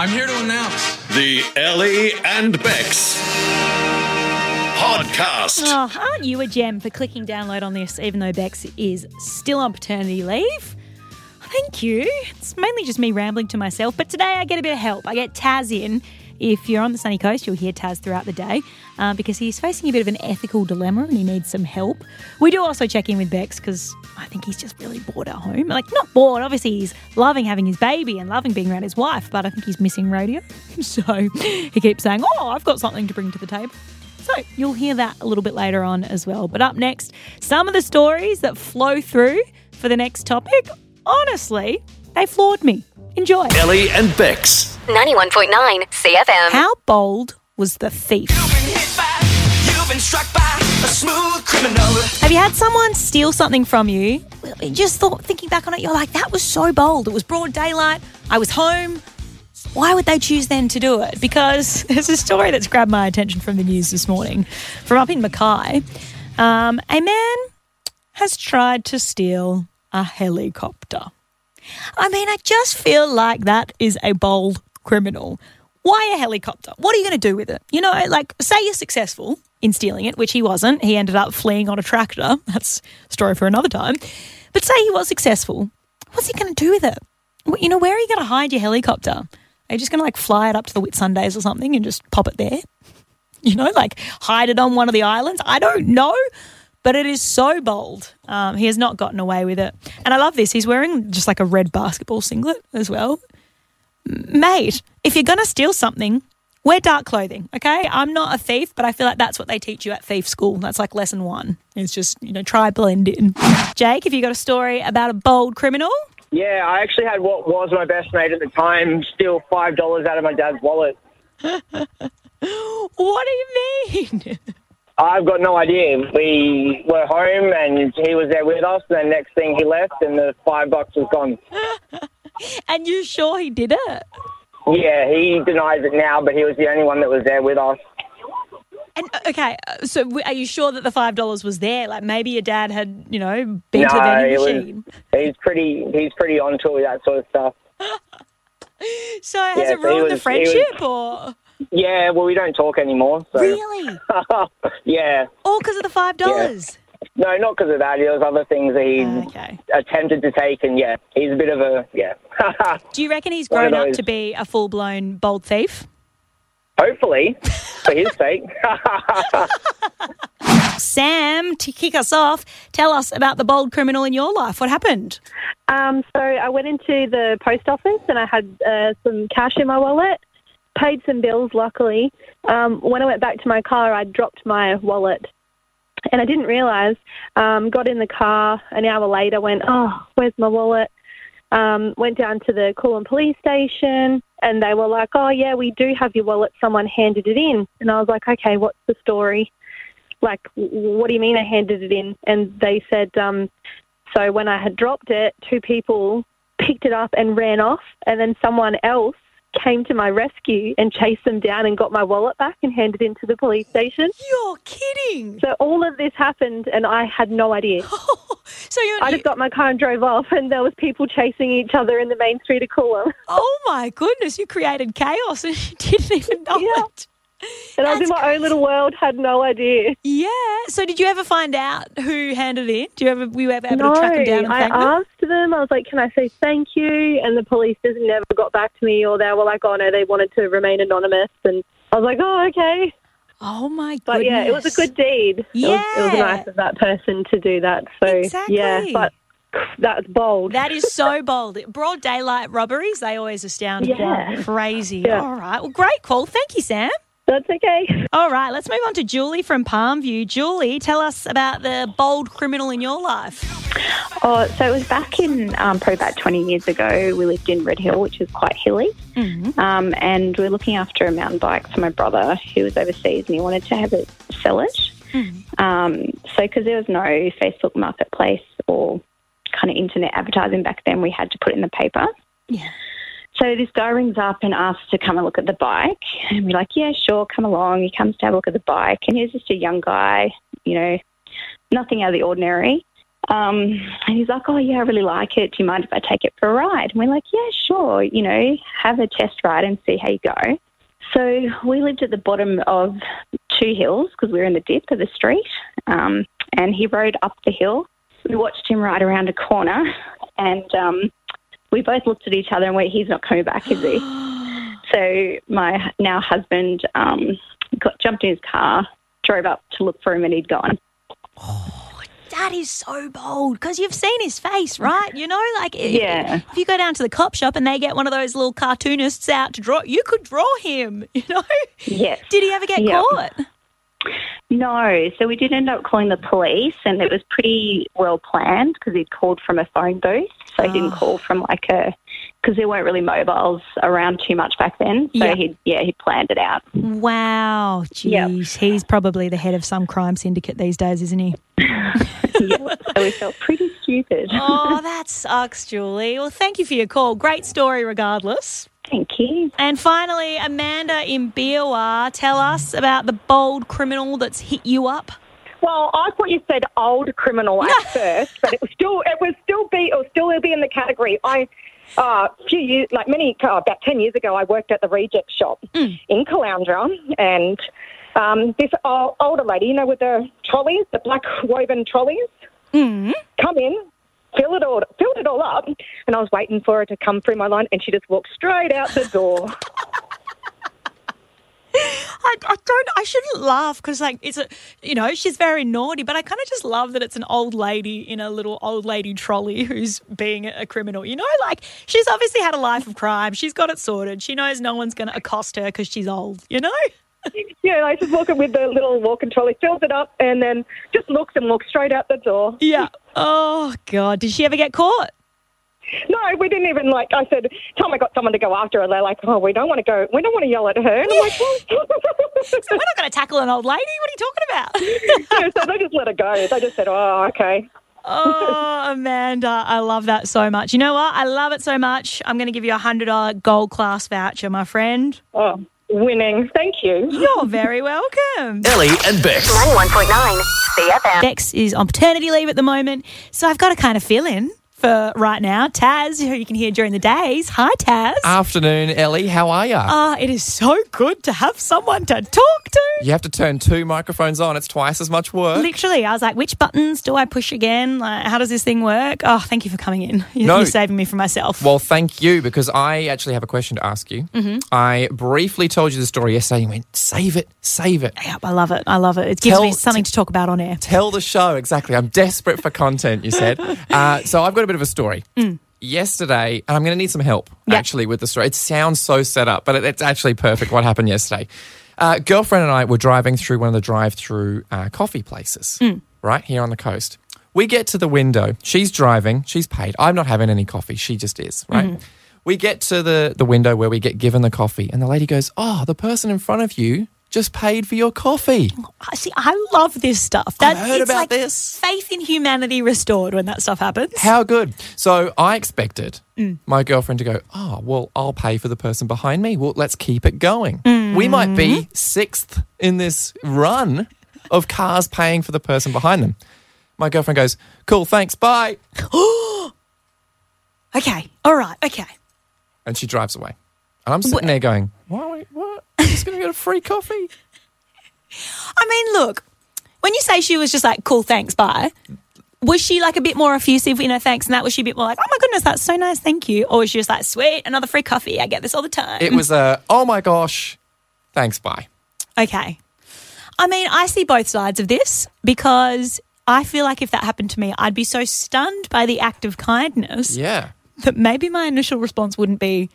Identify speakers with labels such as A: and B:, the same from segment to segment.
A: I'm here to announce
B: The Ellie and Bex podcast.
C: Oh, aren't you a gem for clicking download on this, even though Bex is still on paternity leave? Thank you. It's mainly just me rambling to myself, but today I get a bit of help. I get Taz in. If you're on the sunny coast, you'll hear Taz throughout the day uh, because he's facing a bit of an ethical dilemma and he needs some help. We do also check in with Bex because I think he's just really bored at home. Like, not bored, obviously, he's loving having his baby and loving being around his wife, but I think he's missing radio. So he keeps saying, Oh, I've got something to bring to the table. So you'll hear that a little bit later on as well. But up next, some of the stories that flow through for the next topic, honestly, they floored me. Enjoy.
B: Ellie and Bex.
D: 91.9 Sea FM.
C: How bold was the thief?
E: You've been hit by, you've been struck by a smooth criminal.
C: Have you had someone steal something from you? You Just thought, thinking back on it, you're like, that was so bold. It was broad daylight. I was home. Why would they choose then to do it? Because there's a story that's grabbed my attention from the news this morning from up in Mackay. Um, a man has tried to steal a helicopter. I mean, I just feel like that is a bold criminal. Why a helicopter? What are you going to do with it? You know, like, say you're successful in stealing it, which he wasn't. He ended up fleeing on a tractor. That's a story for another time. But say he was successful. What's he going to do with it? You know, where are you going to hide your helicopter? Are you just going to like fly it up to the Whitsundays or something and just pop it there? You know, like hide it on one of the islands? I don't know, but it is so bold. Um, he has not gotten away with it. And I love this. He's wearing just like a red basketball singlet as well. Mate, if you're going to steal something, wear dark clothing, okay? I'm not a thief, but I feel like that's what they teach you at thief school. That's like lesson one. It's just, you know, try blend in. Jake, have you got a story about a bold criminal?
F: Yeah, I actually had what was my best mate at the time steal five dollars out of my dad's wallet.
C: What do you mean?
F: I've got no idea. We were home and he was there with us. And then next thing he left and the five bucks was gone.
C: and you sure he did it?
F: Yeah, he denies it now, but he was the only one that was there with us.
C: And uh, okay, uh, so w- are you sure that the five dollars was there? Like maybe your dad had, you know, been to the
F: no,
C: vending
F: it was,
C: machine.
F: he's pretty. He's pretty on to with that sort of stuff.
C: So has
F: Yeah,
C: it ruined the
F: was- he
C: friendship, or
F: Yeah, well, we don't talk anymore. So
C: really?
F: yeah,
C: All because of the five dollars?
F: No, not because of that. There was other things that he
C: Okay.
F: attempted to take, and yeah, he's a bit of a yeah.
C: Do you reckon he's grown up to be a full blown bold thief?
F: Hopefully, for his sake.
C: Sam, to kick us off, tell us about the bold criminal in your life. What happened?
G: Um, so I went into the post office and I had uh, some cash in my wallet, paid some bills, luckily. Um, when I went back to my car, I dropped my wallet. And I didn't realise, um, got in the car an hour later, went, oh, where's my wallet? Um, went down to the Coolum police station and they were like, oh, yeah, we do have your wallet. Someone handed it in. And I was like, okay, what's the story? Like, what do you mean I handed it in? And they said, um, so when I had dropped it, two people picked it up and ran off, and then someone else came to my rescue and chased them down and got my wallet back and handed it into the police station.
C: You're kidding.
G: So all of this happened, and I had no idea.
C: So you're.
G: I just got my car and drove off, and there was people chasing each other in the main street of Coolum.
C: oh my goodness, you created chaos and you didn't even know
G: Yeah.
C: it.
G: And I was in my own little world, had no idea.
C: Yeah. So did you ever find out who handed in? Do you ever we were you ever able
G: no,
C: to track them down and
G: I
C: thank them?
G: asked them. I was like, "Can I say thank you?" And the police just never got back to me, or they were like, "Oh no, they wanted to remain anonymous." And I was like, "Oh, okay."
C: Oh my goodness.
G: But yeah, it was a good deed. It was, it was nice of that person to do that. So
C: exactly.
G: yeah, but that's bold.
C: That is so bold. Broad daylight robberies, they always astound me.
G: Yeah.
C: Crazy.
G: Yeah.
C: All right. Well, great call. Thank you, Sam.
G: That's okay.
C: All right, let's move on to Julie from Palmview. Julie, tell us about the bold criminal in your life.
H: Oh, so it was back in um, probably about 20 years ago. We lived in Red Hill, which is quite hilly. Um, and we were looking after a mountain bike for my brother who was overseas and he wanted to have it sell it. Um, so, because there was no Facebook marketplace or kind of internet advertising back then, we had to put it in the paper.
C: Yeah.
H: So this guy rings up and asks to come and look at the bike. And we're like, yeah, sure, come along. He comes to have a look at the bike. And he's just a young guy, you know, nothing out of the ordinary. Um, and he's like, oh, yeah, I really like it. Do you mind if I take it for a ride? And we're like, yeah, sure. You know, have a test ride and see how you go. So we lived at the bottom of two hills because we were in the dip of the street. Um, and he rode up the hill. We watched him ride around a corner and um, we both looked at each other and went, he's not coming back, is he? so my now husband um, got, jumped in his car, drove up to look for him and he'd gone.
C: Oh, that is so bold because you've seen his face, right? You know, like if,
H: Yeah.
C: if you go down to the cop shop and they get one of those little cartoonists out to draw, you could draw him. You know?
H: Yes.
C: Did he ever get
H: Yeah.
C: caught?
H: No, so we did end up calling the police, and it was pretty well planned because he'd called from a phone booth, so he didn't ah. call from like a because there weren't really mobiles around too much back then. So
C: Yeah.
H: he yeah he planned it out.
C: Wow,
H: Yep.
C: he's probably the head of some crime syndicate these days, isn't he?
H: yeah, so we felt pretty stupid.
C: Oh, that sucks, Julie. Well, thank you for your call. Great story, regardless.
H: Thank you.
C: And finally, Amanda in Beerwah, tell us about the bold criminal that's hit you up.
A: Well, I thought you said old criminal at first, but it was still it was still be it was still be in the category. I uh, few years, like many uh, about ten years ago, I worked at the reject shop in Caloundra, and um, this o- older lady, you know, with the trolleys, the black woven trolleys, come in. Fill it all, filled it all up, and I was waiting for her to come through my line, and she just walked straight out the door.
C: I, I don't. I shouldn't laugh because, like, it's a, you know, she's very naughty. But I kind of just love that it's an old lady in a little old lady trolley who's being a criminal. You know, like she's obviously had a life of crime. She's got it sorted. She knows no one's going to accost her because she's old. You know.
A: yeah, I just walking with the little walking trolley, fills it up, and then just looks and walks straight out the door.
C: Yeah. Oh God. Did she ever get caught?
A: No, we didn't even like. I said, "Tom, I got someone to go after her." They're like, "Oh, we don't want to go. We don't want to yell at her." And I'm like, well,
C: So we're not going to tackle an old lady. What are you talking about?
A: yeah, so they just let her go. They just said, "Oh, okay."
C: Oh, Amanda, I love that so much. You know what? I love it so much. I'm going to give you a $100 gold class voucher, my friend.
A: Oh, winning. Thank you.
C: You're very welcome.
B: Ellie and Bex.
D: 91.9 Sea FM.
C: Bex is on paternity leave at the moment, so I've got to kind of fill in for right now. Taz, who you can hear during the days. Hi, Taz.
I: Afternoon, Ellie. How are you?
C: Ah, it is so good to have someone to talk to.
I: you have to turn two microphones on. It's twice as much work.
C: Literally, I was like, which buttons do I push again? Like, how does this thing work? Oh, thank you for coming in. You're,
I: No.
C: you're saving me from myself.
I: Well, thank you because I actually have a question to ask you.
C: Mm-hmm.
I: I briefly told you the story yesterday. You went, save it, save it.
C: Yep, I love it. I love it. It gives
I: Tell-
C: me something to talk about on air.
I: Tell the show exactly. I'm desperate for content. You said. Uh, so I've got a bit of a story. Yesterday, and I'm going to need some help
C: Yeah.
I: actually with the story. It sounds so set up, but it, it's actually perfect. What happened yesterday? Uh, girlfriend and I were driving through one of the drive-through uh, coffee places right here on the coast. We get to the window. She's driving. She's paid. I'm not having any coffee. She just is. Right. We get to the the window where we get given the coffee, and the lady goes, "Oh, the person in front of you just paid for your coffee."
C: I See, I love this stuff.
I: I've heard
C: it's
I: about
C: like
I: this.
C: Faith in humanity restored when that stuff happens.
I: How good. So I expected mm. my girlfriend to go, Oh, well, I'll pay for the person behind me. Well, let's keep it going. We might be mm. sixth in this run of cars paying for the person behind them. My girlfriend goes, Cool, thanks, bye.
C: Okay, all right, okay.
I: And she drives away. And I'm sitting there going, What? What? I'm just going to get a free coffee?
C: I mean, look, when you say she was just like, cool, thanks, bye, was she like a bit more effusive in her thanks and that? Was she a bit more like, oh my goodness, that's so nice, thank you? Or was she just like, sweet, another free coffee, I get this all the time?
I: It was a, Oh my gosh, thanks, bye.
C: Okay. I mean, I see both sides of this because I feel like if that happened to me, I'd be so stunned by the act of kindness
I: Yeah.
C: that maybe my initial response wouldn't be,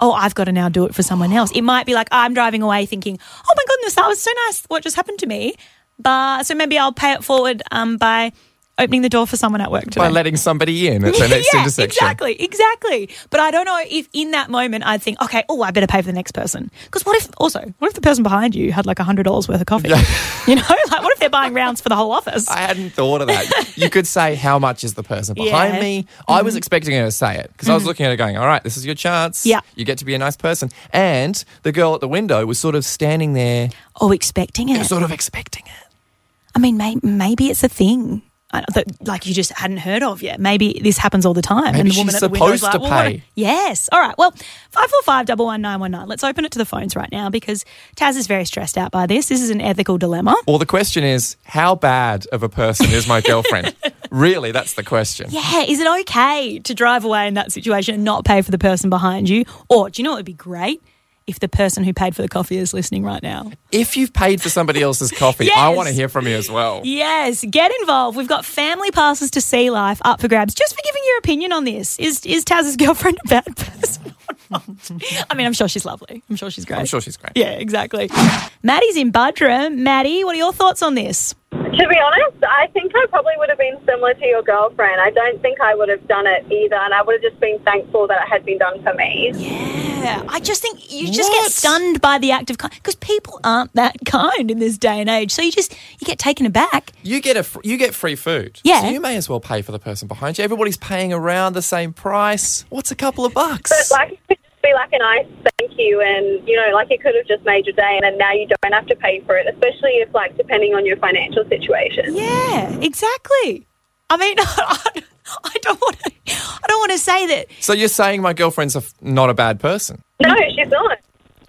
C: oh, I've got to now do it for someone else. It might be like, I'm driving away thinking, oh my goodness, that was so nice what just happened to me. But so maybe I'll pay it forward um, by opening the door for someone at work today.
I: By letting somebody in at the next
C: yeah,
I: intersection.
C: exactly, exactly. But I don't know if in that moment I'd think, okay, oh, I better pay for the next person. Because what if also, what if the person behind you had like hundred dollars worth of coffee? You know, like what if they're buying rounds for the whole office?
I: I hadn't thought of that. You could say, How much is the person behind
C: Yeah. Mm-hmm.
I: me? I was expecting her to say it because I was looking at her going, All right, this is your chance.
C: Yeah.
I: You get to be a nice person. And the girl at the window was sort of standing there,
C: oh, expecting it.
I: sort of expecting it.
C: I mean, may- maybe it's a thing. That like you just hadn't heard of yet. Maybe this happens all the time.
I: Maybe
C: and the
I: she's
C: woman at the window is
I: supposed
C: like,
I: to
C: well, what-
I: pay.
C: Yes. All right. Well, five four five double one nine one nine. Let's open it to the phones right now because Taz is very stressed out by this. This is an ethical dilemma.
I: Well, the question is, how bad of a person is my girlfriend? really, that's the question.
C: Yeah, is it okay to drive away in that situation and not pay for the person behind you? Or do you know what would be great? If the person who paid for the coffee is listening right now.
I: If you've paid for somebody else's coffee, I want to hear from you as well.
C: Yes, get involved. We've got family passes to Sea Life up for grabs. Just for giving your opinion on this. Is is Taz's girlfriend a bad person? I mean, I'm sure she's lovely. I'm sure she's great.
I: I'm sure she's great.
C: Yeah, exactly. Maddie's in Buderim. Maddie, what are your thoughts on this?
J: To be honest, I think I probably would have been similar to your girlfriend. I don't think I would have done it either, and I would have just been thankful that it had been done for me.
C: Yeah, I just think you just get stunned by the act of kind because people aren't that kind in this day and age. So you just you get taken aback.
I: You get a fr- you get free food.
C: Yeah.
I: So you may as well pay for the person behind you. Everybody's paying around the same price. What's a couple of bucks?
J: But like, it could just be like a nice thank you, and you know, like it could have just made your day, and then now you don't have to pay for it, especially if, like, depending on your financial situation.
C: Yeah, exactly. I mean, I don't want to. I don't want to say that.
I: so you're saying my girlfriend's a f- not a bad person?
J: No, she's not.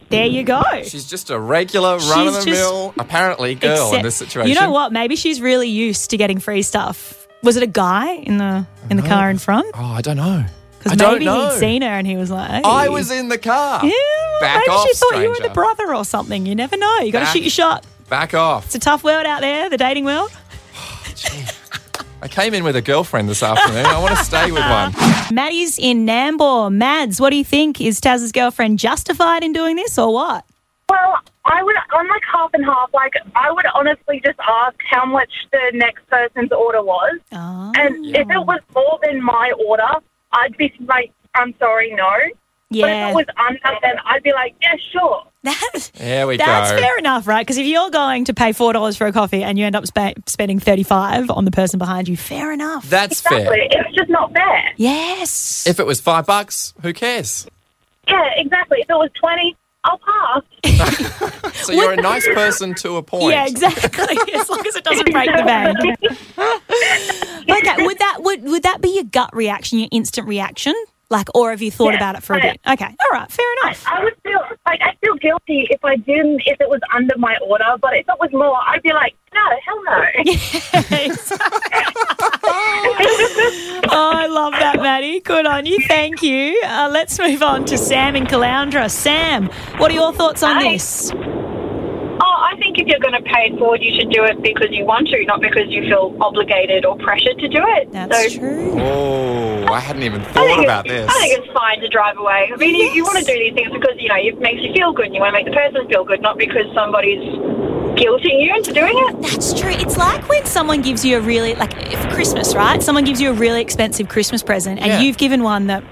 C: There you go.
I: She's just a regular run of the mill, apparently girl in this situation.
C: You know what? Maybe she's really used to getting free stuff. Was it a guy in the in the car in front?
I: Oh, I don't know.
C: Because
I: I don't
C: maybe
I: know.
C: he'd seen her and he was like, hey.
I: I was in the car.
C: Yeah, well,
I: Back
C: maybe
I: off,
C: she thought you were
I: stranger.
C: the brother or something. You never know. You got to
I: Back-
C: shoot your shot.
I: Back off.
C: It's a tough world out there, the dating world.
I: I came in with a girlfriend this afternoon. I want to stay with one.
C: Maddie's in Nambour. Mads, what do you think? Is Taz's girlfriend justified in doing this or what?
K: Well, I would, I'm like half and half. Like, I would honestly just ask how much the next person's order was.
C: Oh.
K: And if it was more than my order, I'd be like, I'm sorry, no.
C: Yeah.
K: But if it was under, then I'd be like, yeah, sure.
C: That,
I: There we
C: That's
I: go.
C: fair enough, right? Because if you're going to pay four dollars for a coffee and you end up spa- spending thirty five on the person behind you, fair enough.
I: That's
K: Exactly.
I: fair.
K: It's just not fair.
C: Yes.
I: If it was five bucks, who cares?
K: Yeah, exactly. If it was 20, I'll pass.
I: So you're a nice person to a point.
C: Yeah, exactly. as long as it doesn't break the bank. Okay, would that would would that be your gut reaction, your instant reaction? Like, or have you thought
K: Yeah,
C: about it for a
K: I-
C: bit? Okay, all right, fair enough.
K: I would feel like I feel guilty if I didn't, if it was under my order. But if it was more, I'd be like, no, hell no.
C: oh, I love that, Maddie. Good on you. Thank you. Uh, let's move on to Sam and Caloundra. Sam, what are your thoughts on
J: Hi.
C: this?
J: Oh, I think if you're going to pay it forward, you should do it because you want to, not because you feel obligated or pressured to do it.
C: That's
J: so,
C: true.
I: Oh, I hadn't even thought about
J: it's,
I: this.
J: I think it's fine to drive away. I mean, you, you want to do these things because you know it makes you feel good, and you want to make the person feel good, not because somebody's guilting you into doing it.
C: That's true. It's like when someone gives you a really like for Christmas, right? Someone gives you a really expensive Christmas present, and
I: Yeah.
C: you've given one that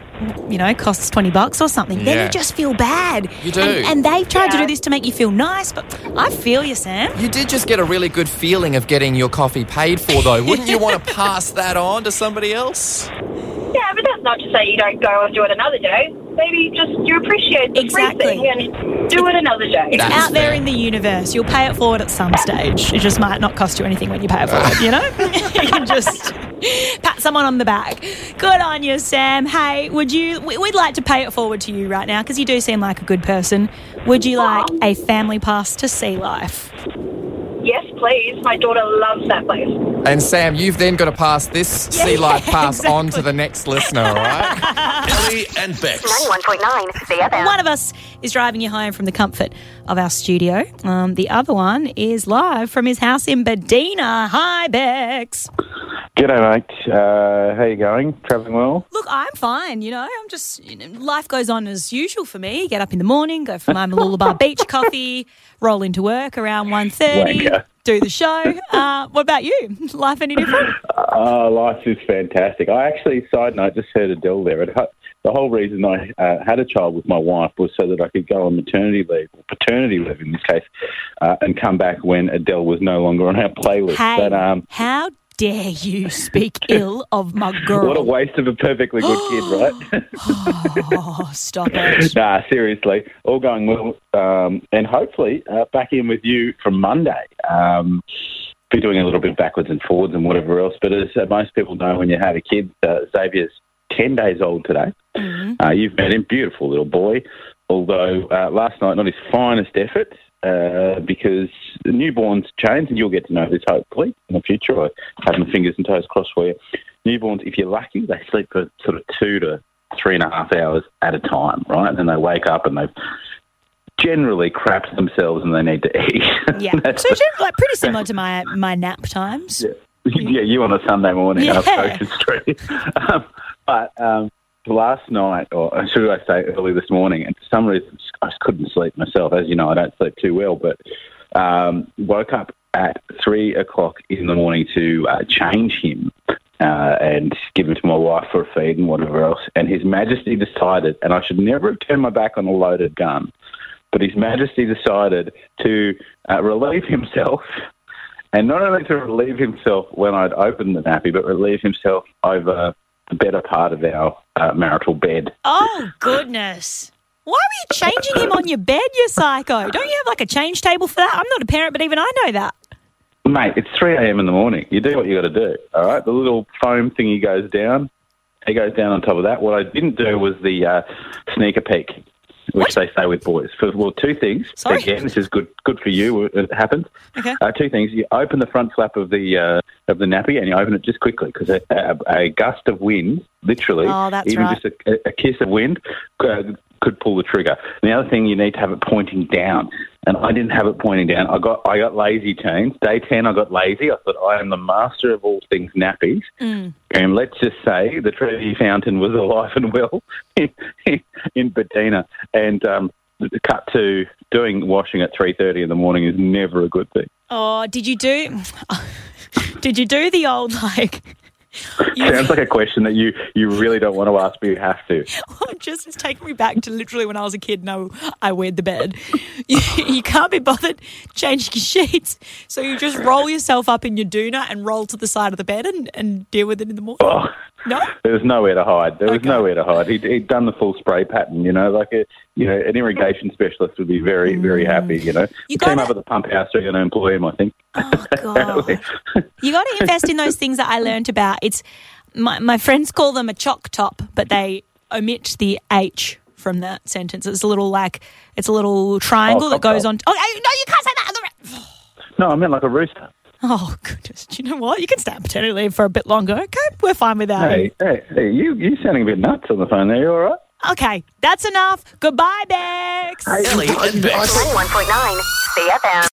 C: you know costs twenty bucks or something. Then
I: Yeah.
C: you just feel bad.
I: You do.
C: And, and they've tried to do this to make you feel nice, but I feel you, Sam.
I: You did just get a really good feeling of getting your coffee paid for, though. Wouldn't you want to pass that on to somebody else?
J: Yeah, but that's not to say you don't go and do it another day. Maybe just you appreciate the
C: Exactly.
J: free thing and do it another day.
C: It's
I: That's
C: out there in the universe. You'll pay it forward at some stage. It just might not cost you anything when you pay it forward, you know? you can just pat someone on the back. Good on you, Sam. Hey, would you, we- we'd like to pay it forward to you right now because you do seem like a good person. Would you like a family pass to Sea Life?
J: Yes, please. My daughter loves that place.
I: And Sam, you've then got to pass this Sea Life pass on to the next listener, all right?
B: Ellie and Bex.
D: 91.9 Sea FM.
C: One of us is driving you home from the comfort of our studio. Um, the other one is live from his house in Birtinya. Hi, Bex.
L: G'day, mate. Uh, how you going? Travelling well?
C: Look, I'm fine. You know, I'm just you know, life goes on as usual for me. Get up in the morning, go for my Mooloolaba beach coffee, roll into work around 1.30, do the show. Uh, what about you? Life any different?
L: Oh, life is fantastic. I actually, side note, just heard Adele there. It, the whole reason I uh, had a child with my wife was so that I could go on maternity leave, or paternity leave in this case, uh, and come back when Adele was no longer on our playlist.
C: Hey,
L: But um,
C: how dare you speak ill of my girl?
L: what a waste of a perfectly good kid, right?
C: oh, stop it.
L: nah, seriously, all going well, um, and hopefully uh, back in with you from Monday. Um, be doing a little bit backwards and forwards and whatever else. But as uh, most people know, when you have a kid, uh, Xavier's 10 days old today. Uh, you've met him, beautiful little boy. Although uh, last night, not his finest effort, uh, because newborns change, and you'll get to know this hopefully in the future. I have my fingers and toes crossed for you. Newborns, if you're lucky, they sleep for sort of two to three and a half hours at a time, right? And then they wake up and they've generally crapped themselves and they need to eat.
C: Yeah. so like pretty similar to my my nap times.
L: yeah, yeah you on a Sunday morning
C: Yeah.
L: up Ocean Street. um, but um, last night, or should I say early this morning, and for some reason I just couldn't sleep myself. As you know, I don't sleep too well, but um, woke up at three o'clock in the morning to uh, change him. Uh, and give him to my wife for a feed and whatever else. And His Majesty decided, and I should never have turned my back on a loaded gun, but His Majesty decided to uh, relieve himself and not only to relieve himself when I'd opened the nappy, but relieve himself over the better part of our uh, marital bed.
C: Oh goodness. Why were you changing him on your bed, you psycho? Don't you have like a change table for that? I'm not a parent, but even I know that.
L: Mate, it's 3 a.m. in the morning. You do what you got to do, all right? The little foam thingy goes down. He goes down on top of that. What I didn't do was the uh, sneaker peek, which they say with boys. For, well, two things.
C: Sorry?
L: Again, this is good good for you. It happens.
C: Okay.
L: Uh, two things. You open the front flap of the uh, of the nappy and you open it just quickly because a, a, a gust of wind, literally,
C: Oh,
L: even
C: right.
L: just a, a kiss of wind, uh, could pull the trigger. And the other thing, you need to have it pointing down. And I didn't have it pointing down. I got I got lazy teens. Day ten, I got lazy. I thought I am the master of all things nappies.
C: Mm.
L: And let's just say the Trevi Fountain was alive and well in, in Birtinya. And um, the cut to doing washing at three thirty in the morning is never a good thing.
C: Oh, did you do? Did you do the old like?
L: Sounds like a question that you, you really don't want to ask, but you have to.
C: just it's taking me back to literally when I was a kid. No, I weighed the bed. You, you can't be bothered changing your sheets, so you just roll yourself up in your doona and roll to the side of the bed and, and deal with it in the morning.
L: Oh,
C: No,
L: there was nowhere to hide. There was nowhere to hide. He'd, he'd done the full spray pattern, you know, like a you know an irrigation specialist would be very very happy, you know.
C: You
L: came up at the pump house, so you're going to employ him, I think.
C: Oh god. you got to invest in those things that I learned about. It's my my friends call them a chalk top, but they omit the H from that sentence. It's a little like it's a little triangle
L: Oh,
C: that goes on. Oh no, you can't say that. on the re-
L: No, I meant like a rooster.
C: Oh goodness! Do you know what? You can stay on paternity leave for a bit longer. Okay, we're fine with that.
L: Hey, hey, hey, you you sounding a bit nuts on the phone there. You all right?
C: Okay, that's enough. Goodbye, Bex.
B: Ellie and Bex.
D: 91.9 Sea FM.